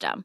system.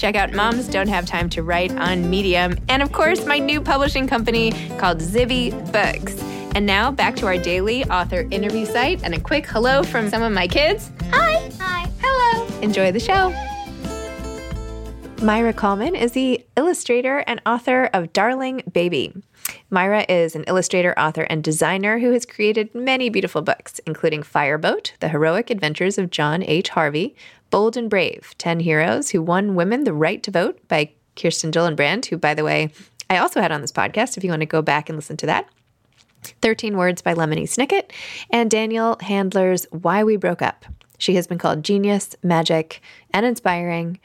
Check out Moms Don't Have Time to Write on Medium. And of course, my new publishing company called Zibby Books. And now back to our daily author interview site and a quick hello from some of my kids. Hi. Hi. Hello. Enjoy the show. Maira Kalman is the illustrator and author of Darling Baby. Maira is an illustrator, author, and designer who has created many beautiful books, including Fireboat, The Heroic Adventures of John H. Harvey, Bold and Brave 10 Heroes Who Won Women the Right to Vote by Kirsten Gillibrand, who, by the way, I also had on this podcast if you want to go back and listen to that. 13 Words by Lemony Snicket, and Danielle Handler's Why We Broke Up. She has been called genius, magic, and inspiring,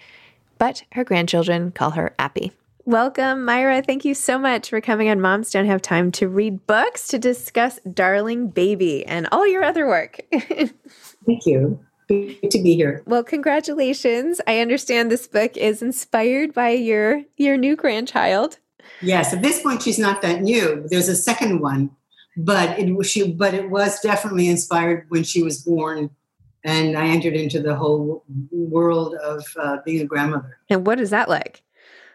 but her grandchildren call her Appy. Welcome, Maira. Thank you so much for coming on Moms Don't Have Time to Read Books to discuss Darling Baby and all your other work. Thank you. Good to be here. Well, congratulations. I understand this book is inspired by your your new grandchild. Yes, at this point she's not that new. There's a second one, but it was she but it was definitely inspired when she was born and I entered into the whole world of uh, being a grandmother. And what is that like?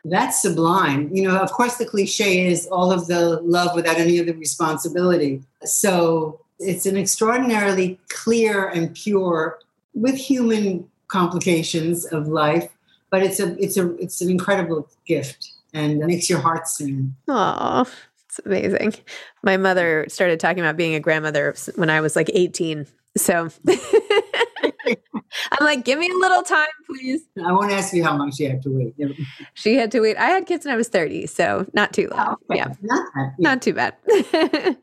That's sublime. You know, of course, the cliche is all of the love without any of the responsibility. So it's an extraordinarily clear and pure, with human complications of life, but it's a it's a it's an incredible gift and makes your heart sing. Oh, it's amazing. My mother started talking about being a grandmother when I was like 18. So I'm like, give me a little time, please. I won't ask you how long she had to wait. She had to wait. I had kids when I was 30, so not too long. Oh, okay. Yeah. Not. Yeah. Not too bad.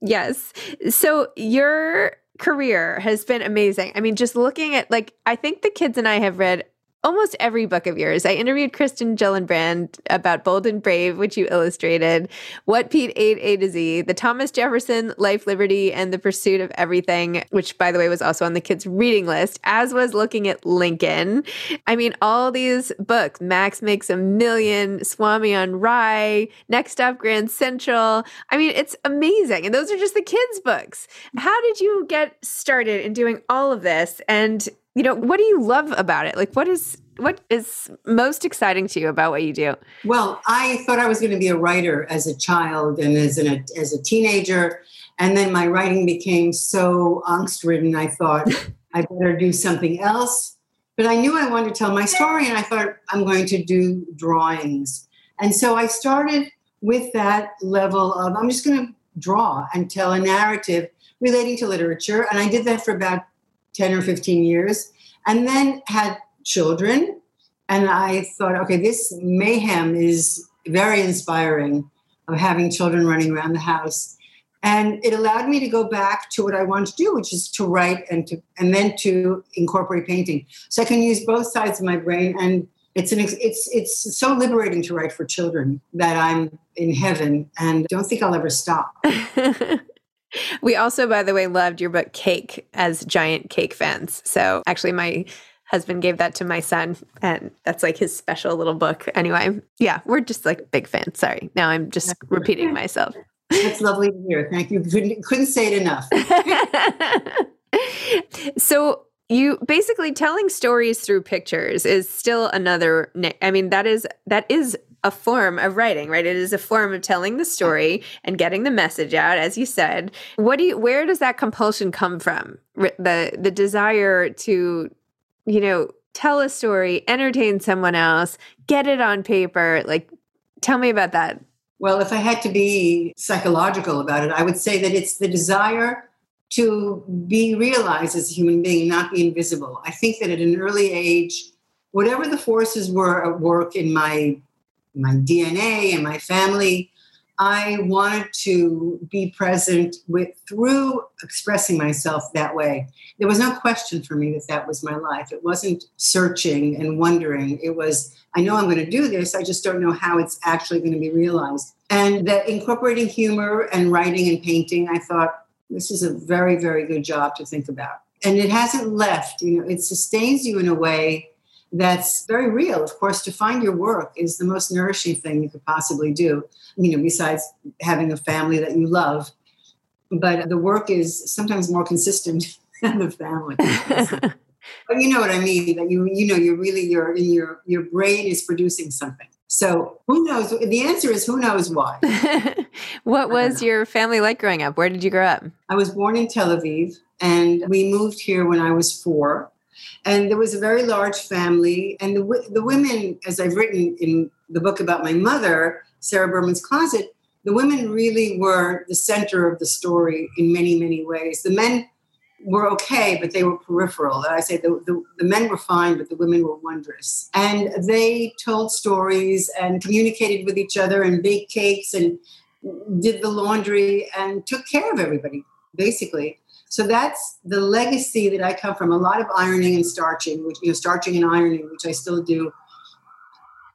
yes. So your career has been amazing. I mean, just looking at like I think the kids and I have read almost every book of yours. I interviewed Kirsten Gillibrand about Bold and Brave, which you illustrated, What Pete Ate A to Z, The Thomas Jefferson, Life, Liberty, and the Pursuit of Everything, which, by the way, was also on the kids' reading list, as was looking at Lincoln. I mean, all these books, Max Makes a Million, Swami on Rye, Next Up, Grand Central. I mean, it's amazing. And those are just the kids' books. How did you get started in doing all of this? And you know what do you love about it like what is what is most exciting to you about what you do Well, I thought I was going to be a writer as a child and as an as a teenager, and then my writing became so angst ridden. I thought I better do something else. But I knew I wanted to tell my story, and I thought I'm going to do drawings. And so I started with that level of I'm just going to draw and tell a narrative relating to literature. And I did that for about 10 or 15 years, and then had children. And I thought, okay, this mayhem is very inspiring of having children running around the house. And it allowed me to go back to what I want to do, which is to write and to and then to incorporate painting. So I can use both sides of my brain, and it's an it's it's so liberating to write for children that I'm in heaven, and don't think I'll ever stop. we also, by the way, loved your book Cake as giant cake fans. So actually, my husband gave that to my son and that's like his special little book. Anyway yeah we're just like big fans. Sorry. Now i'm just repeating myself. That's lovely to hear. Thank you. Couldn't, couldn't say it enough. So you basically telling stories through pictures is still another i mean that is that is a form of writing right it is a form of telling the story and getting the message out as you said what do you where does that compulsion come from the the desire to you know, tell a story, entertain someone else, get it on paper. Like, tell me about that. Well, if I had to be psychological about it, I would say that it's the desire to be realized as a human being, not be invisible. I think that at an early age, whatever the forces were at work in my my DNA and my family, I wanted to be present with through expressing myself that way. There was no question for me that that was my life. It wasn't searching and wondering. It was I know I'm going to do this. I just don't know how it's actually going to be realized. And that incorporating humor and writing and painting, I thought this is a very very good job to think about. And it hasn't left. You know, it sustains you in a way that's very real. Of course, to find your work is the most nourishing thing you could possibly do, you know, besides having a family that you love. But the work is sometimes more consistent than the family. but you know what I mean? That you you know you're really your your your brain is producing something. So who knows? The answer is who knows why. what uh-huh. was your family like growing up? Where did you grow up? I was born in Tel Aviv, and we moved here when I was four. And there was a very large family. And the, the women, as I've written in the book about my mother, Sarah Berman's Closet, the women really were the center of the story in many, many ways. The men were okay, but they were peripheral. I say the, the, the, men were fine, but the women were wondrous. And they told stories and communicated with each other and baked cakes and did the laundry and took care of everybody, basically. So that's the legacy that I come from. A lot of ironing and starching, which you know, starching and ironing, which I still do.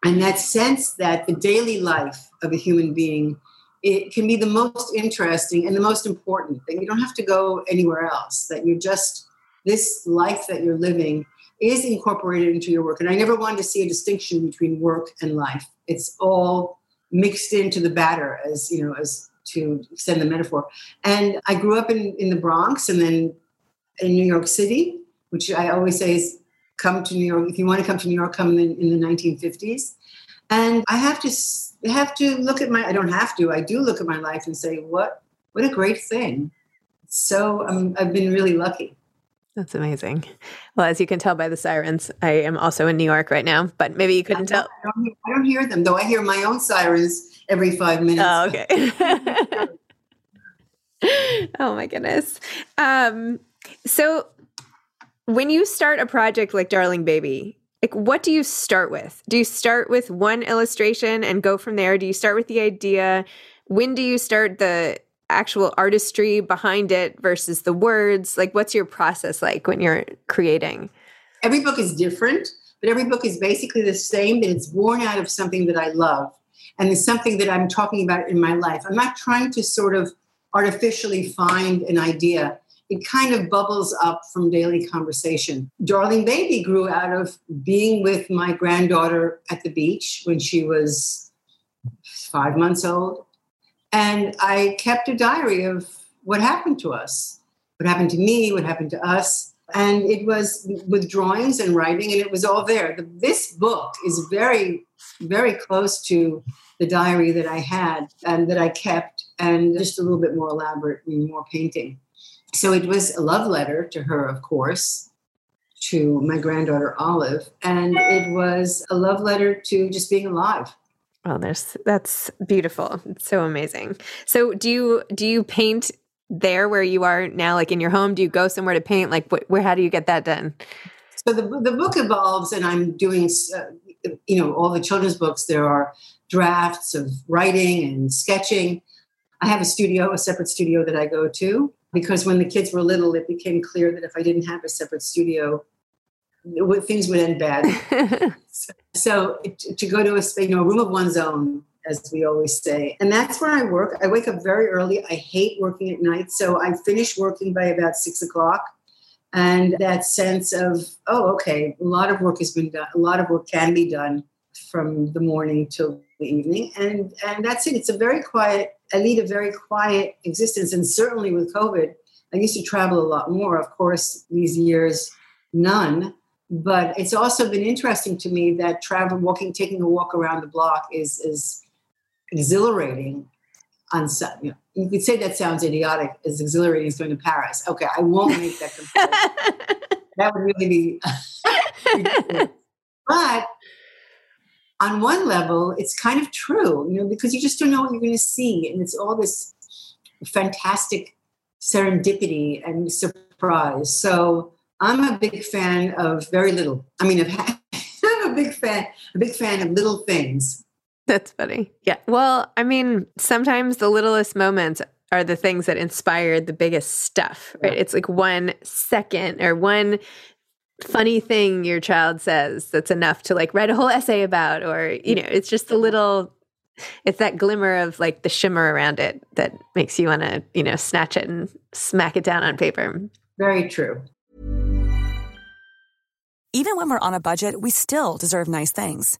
And that sense that the daily life of a human being it can be the most interesting and the most important that you don't have to go anywhere else that you're just this life that you're living is incorporated into your work and i never wanted to see a distinction between work and life it's all mixed into the batter as you know as to extend the metaphor. And I grew up in, in the Bronx and then in New York City, which I always say is come to New York. If you want to come to New York, come in, in the 1950s. And I have to have to look at my, I don't have to, I do look at my life and say, what, what a great thing. So um, I've been really lucky. That's amazing. Well, as you can tell by the sirens, I am also in New York right now, but maybe you couldn't tell. I don't, I don't hear them, though. I hear my own sirens every five minutes. Oh, okay. oh my goodness. Um, so when you start a project like Darling Baby, like what do you start with? Do you start with one illustration and go from there? Do you start with the idea? When do you start the actual artistry behind it versus the words? Like what's your process like when you're creating? Every book is different, but every book is basically the same, but it's born out of something that I love and it's something that I'm talking about in my life. I'm not trying to sort of artificially find an idea. It kind of bubbles up from daily conversation. Darling Baby grew out of being with my granddaughter at the beach when she was five months old. And I kept a diary of what happened to us, what happened to me, what happened to us. And it was with drawings and writing, and it was all there. This book is very, very close to the diary that I had and that I kept, and just a little bit more elaborate more painting. So it was a love letter to her, of course. to my granddaughter Olive, and it was a love letter to just being alive. Oh, there's that's beautiful. It's so amazing. So, do you do you paint there where you are now, like in your home? Do you go somewhere to paint? Like, wh- where? How do you get that done? So the the book evolves, and I'm doing, uh, you know, all the children's books. There are drafts of writing and sketching. I have a studio, a separate studio that I go to because when the kids were little, it became clear that if I didn't have a separate studio, would, things would end bad. so to go to a you know a room of one's own, as we always say, and that's where I work. I wake up very early. I hate working at night, so I finish working by about six o'clock. And that sense of oh, okay, a lot of work has been done. A lot of work can be done from the morning till the evening, and and that's it. It's a very quiet. I lead a very quiet existence, and certainly with COVID, I used to travel a lot more. Of course, these years, none but it's also been interesting to me that travel walking taking a walk around the block is is exhilarating on some you, know, you could say that sounds idiotic as exhilarating as going to paris okay i won't make that comparison that would really be but on one level it's kind of true you know because you just don't know what you're going to see and it's all this fantastic serendipity and surprise so I'm a big fan of very little. I mean, I'm a big fan, a big fan of little things. That's funny. Yeah. Well, I mean, sometimes the littlest moments are the things that inspired the biggest stuff, right? Yeah. It's like one second or one funny thing your child says that's enough to like write a whole essay about, or, you know, it's just a little, it's that glimmer of like the shimmer around it that makes you want to, you know, snatch it and smack it down on paper. Very true. Even when we're on a budget, we still deserve nice things.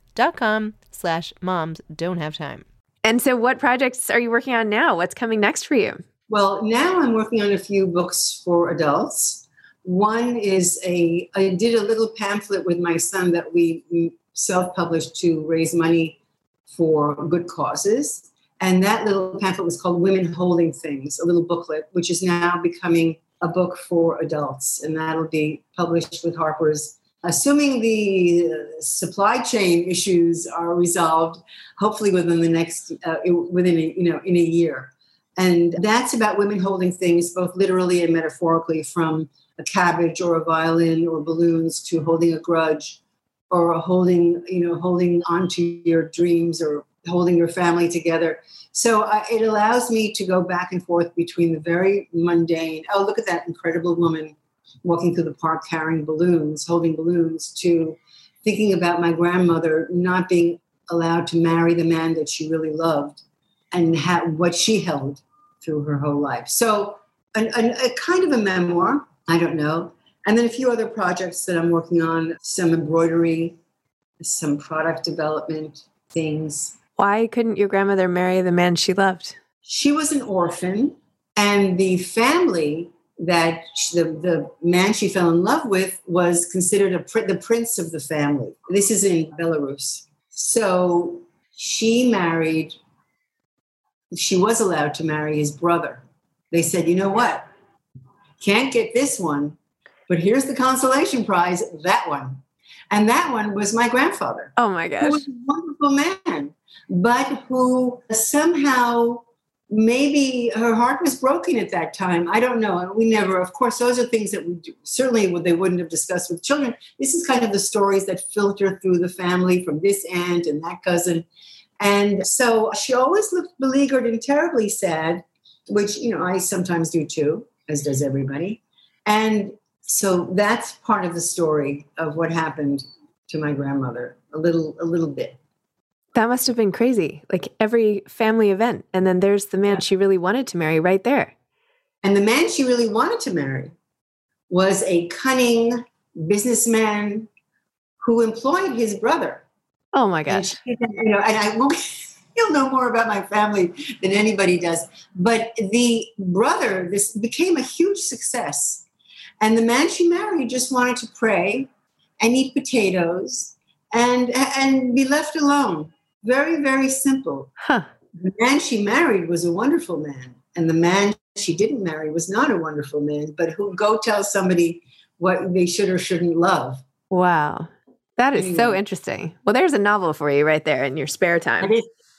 dot com slash moms don't have time. And so what projects are you working on now? What's coming next for you? Well, now I'm working on a few books for adults. One is a, I did a little pamphlet with my son that we, we self published to raise money for good causes. And that little pamphlet was called Women Holding Things, a little booklet, which is now becoming a book for adults. And that'll be published with Harper's assuming the supply chain issues are resolved, hopefully within the next, uh, within a, you know, in a year. And that's about women holding things both literally and metaphorically from a cabbage or a violin or balloons to holding a grudge or holding, you know, holding onto your dreams or holding your family together. So uh, it allows me to go back and forth between the very mundane, oh, look at that incredible woman walking through the park carrying balloons, holding balloons, to thinking about my grandmother not being allowed to marry the man that she really loved and ha- what she held through her whole life. So, an, an, a kind of a memoir, I don't know. And then a few other projects that I'm working on some embroidery, some product development things. Why couldn't your grandmother marry the man she loved? She was an orphan, and the family that the, the man she fell in love with was considered a, the prince of the family. This is in Belarus. So she married, she was allowed to marry his brother. They said, you know what? Can't get this one, but here's the consolation prize that one. And that one was my grandfather. Oh my gosh. Who was a wonderful man, but who somehow maybe her heart was broken at that time. I don't know. We never, of course, those are things that we do, certainly they wouldn't have discussed with children. This is kind of the stories that filter through the family from this aunt and that cousin. And so she always looked beleaguered and terribly sad, which, you know, I sometimes do too, as does everybody. And so that's part of the story of what happened to my grandmother, a little, a little bit. That must have been crazy. Like every family event. And then there's the man she really wanted to marry right there. And the man she really wanted to marry was a cunning businessman who employed his brother. Oh my gosh. And, you know, and I won't you'll know more about my family than anybody does. But the brother, this became a huge success. And the man she married just wanted to pray and eat potatoes and and be left alone. Very, very simple. Huh. The man she married was a wonderful man, and the man she didn't marry was not a wonderful man, but who go tell somebody what they should or shouldn't love. Wow. That is anyway. so interesting. Well, there's a novel for you right there in your spare time.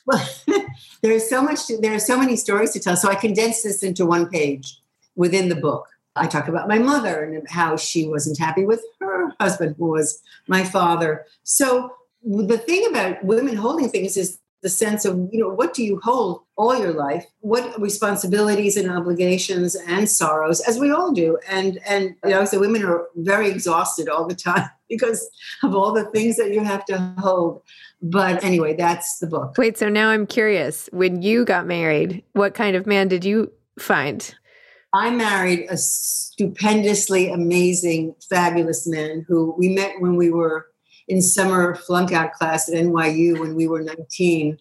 Well, there's so much, to, there are so many stories to tell. So I condensed this into one page within the book. I talk about my mother and how she wasn't happy with her husband, who was my father. So the thing about women holding things is the sense of you know what do you hold all your life? What responsibilities and obligations and sorrows as we all do. And and you know so women are very exhausted all the time because of all the things that you have to hold. But anyway that's the book. Wait so now i'm curious. When you got married what kind of man did you find? I married a stupendously amazing, fabulous man who we met when we were in summer flunk out class at NYU when we were 19.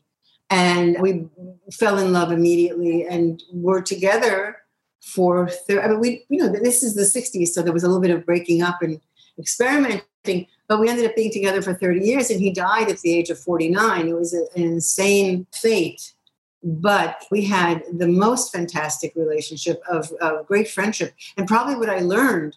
And we fell in love immediately and were together for, thir- I mean, we, you know, this is the 60s, so there was a little bit of breaking up and experimenting, but we ended up being together for 30 years and he died at the age of 49. It was a, an insane fate. But we had the most fantastic relationship of, of great friendship. And probably what I learned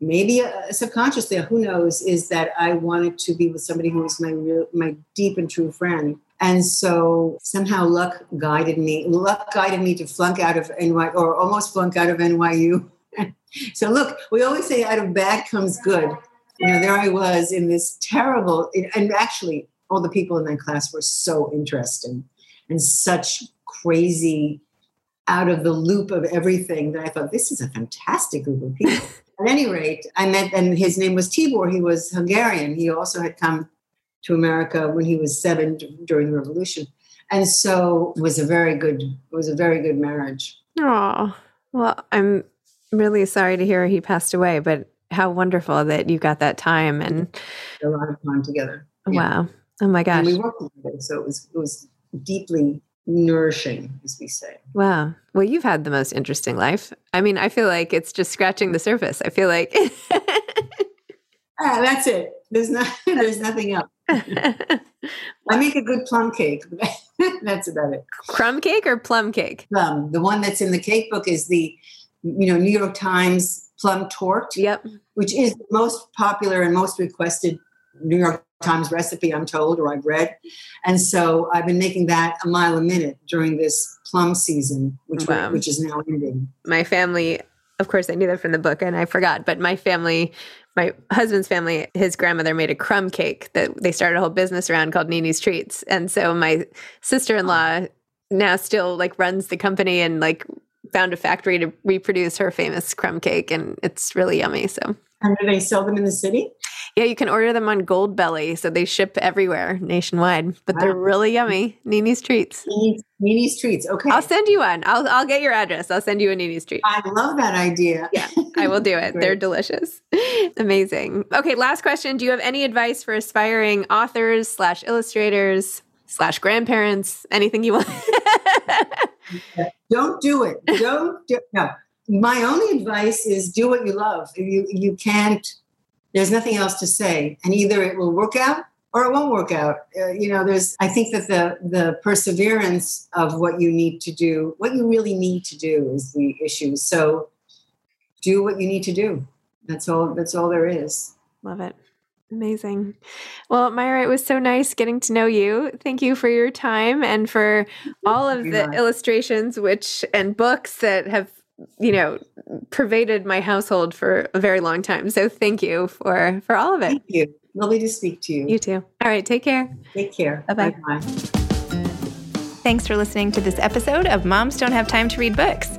maybe uh, subconsciously, who knows, is that I wanted to be with somebody who was my real, my deep and true friend. And so somehow luck guided me. Luck guided me to flunk out of NYU or almost flunk out of NYU. so look, we always say out of bad comes good. You know, there I was in this terrible, and actually, all the people in that class were so interesting and such crazy, out of the loop of everything that I thought this is a fantastic group of people. At any rate, I met, and his name was Tibor. He was Hungarian. He also had come to America when he was seven during the revolution, and so it was a very good it was a very good marriage. Oh well, I'm really sorry to hear he passed away, but how wonderful that you got that time and a lot of time together. Yeah. Wow! Oh my gosh! And we worked together, so it was it was deeply nourishing, as we say. Wow. Well, you've had the most interesting life. I mean, I feel like it's just scratching the surface. I feel like ah, that's it. There's not. There's nothing else. I make a good plum cake. that's about it. Crumb cake or plum cake? Plum. The one that's in the cake book is the you know, New York Times plum torte. Yep. Which is the most popular and most requested New York Times recipe, I'm told, or I've read. And so I've been making that a mile a minute during this plum season, which Wow. which is now ending. my family of course i knew that from the book and i forgot but my family my husband's family his grandmother made a crumb cake that they started a whole business around called nini's treats and so my sister-in-law oh. now still like runs the company and like found a factory to reproduce her famous crumb cake and it's really yummy so And do they sell them in the city? Yeah you can order them on Goldbelly so they ship everywhere nationwide but they're really yummy nini's treats Nini's, Nini's treats. Okay. i'll send you one i'll, I'll get your address i'll send you a nini's treat I love that idea. Yeah, I will do it. They're delicious. Amazing. Okay, last question. Do you have any advice for aspiring authors slash illustrators slash grandparents? Anything you want? Don't do it. Don't do no. My only advice is do what you love. You you can't. There's nothing else to say, and either it will work out or it won't work out. Uh, you know, there's. I think that the the perseverance of what you need to do, what you really need to do, is the issue. So, do what you need to do. That's all. That's all there is. Love it. Amazing. Well, Maira, it was so nice getting to know you. Thank you for your time and for all of the much. illustrations which and books that have, you know, pervaded my household for a very long time. So thank you for for all of it. Thank you. Lovely to speak to you. You too. All right, take care. Take care. Bye-bye. Bye-bye. Thanks for listening to this episode of Moms Don't Have Time to Read Books.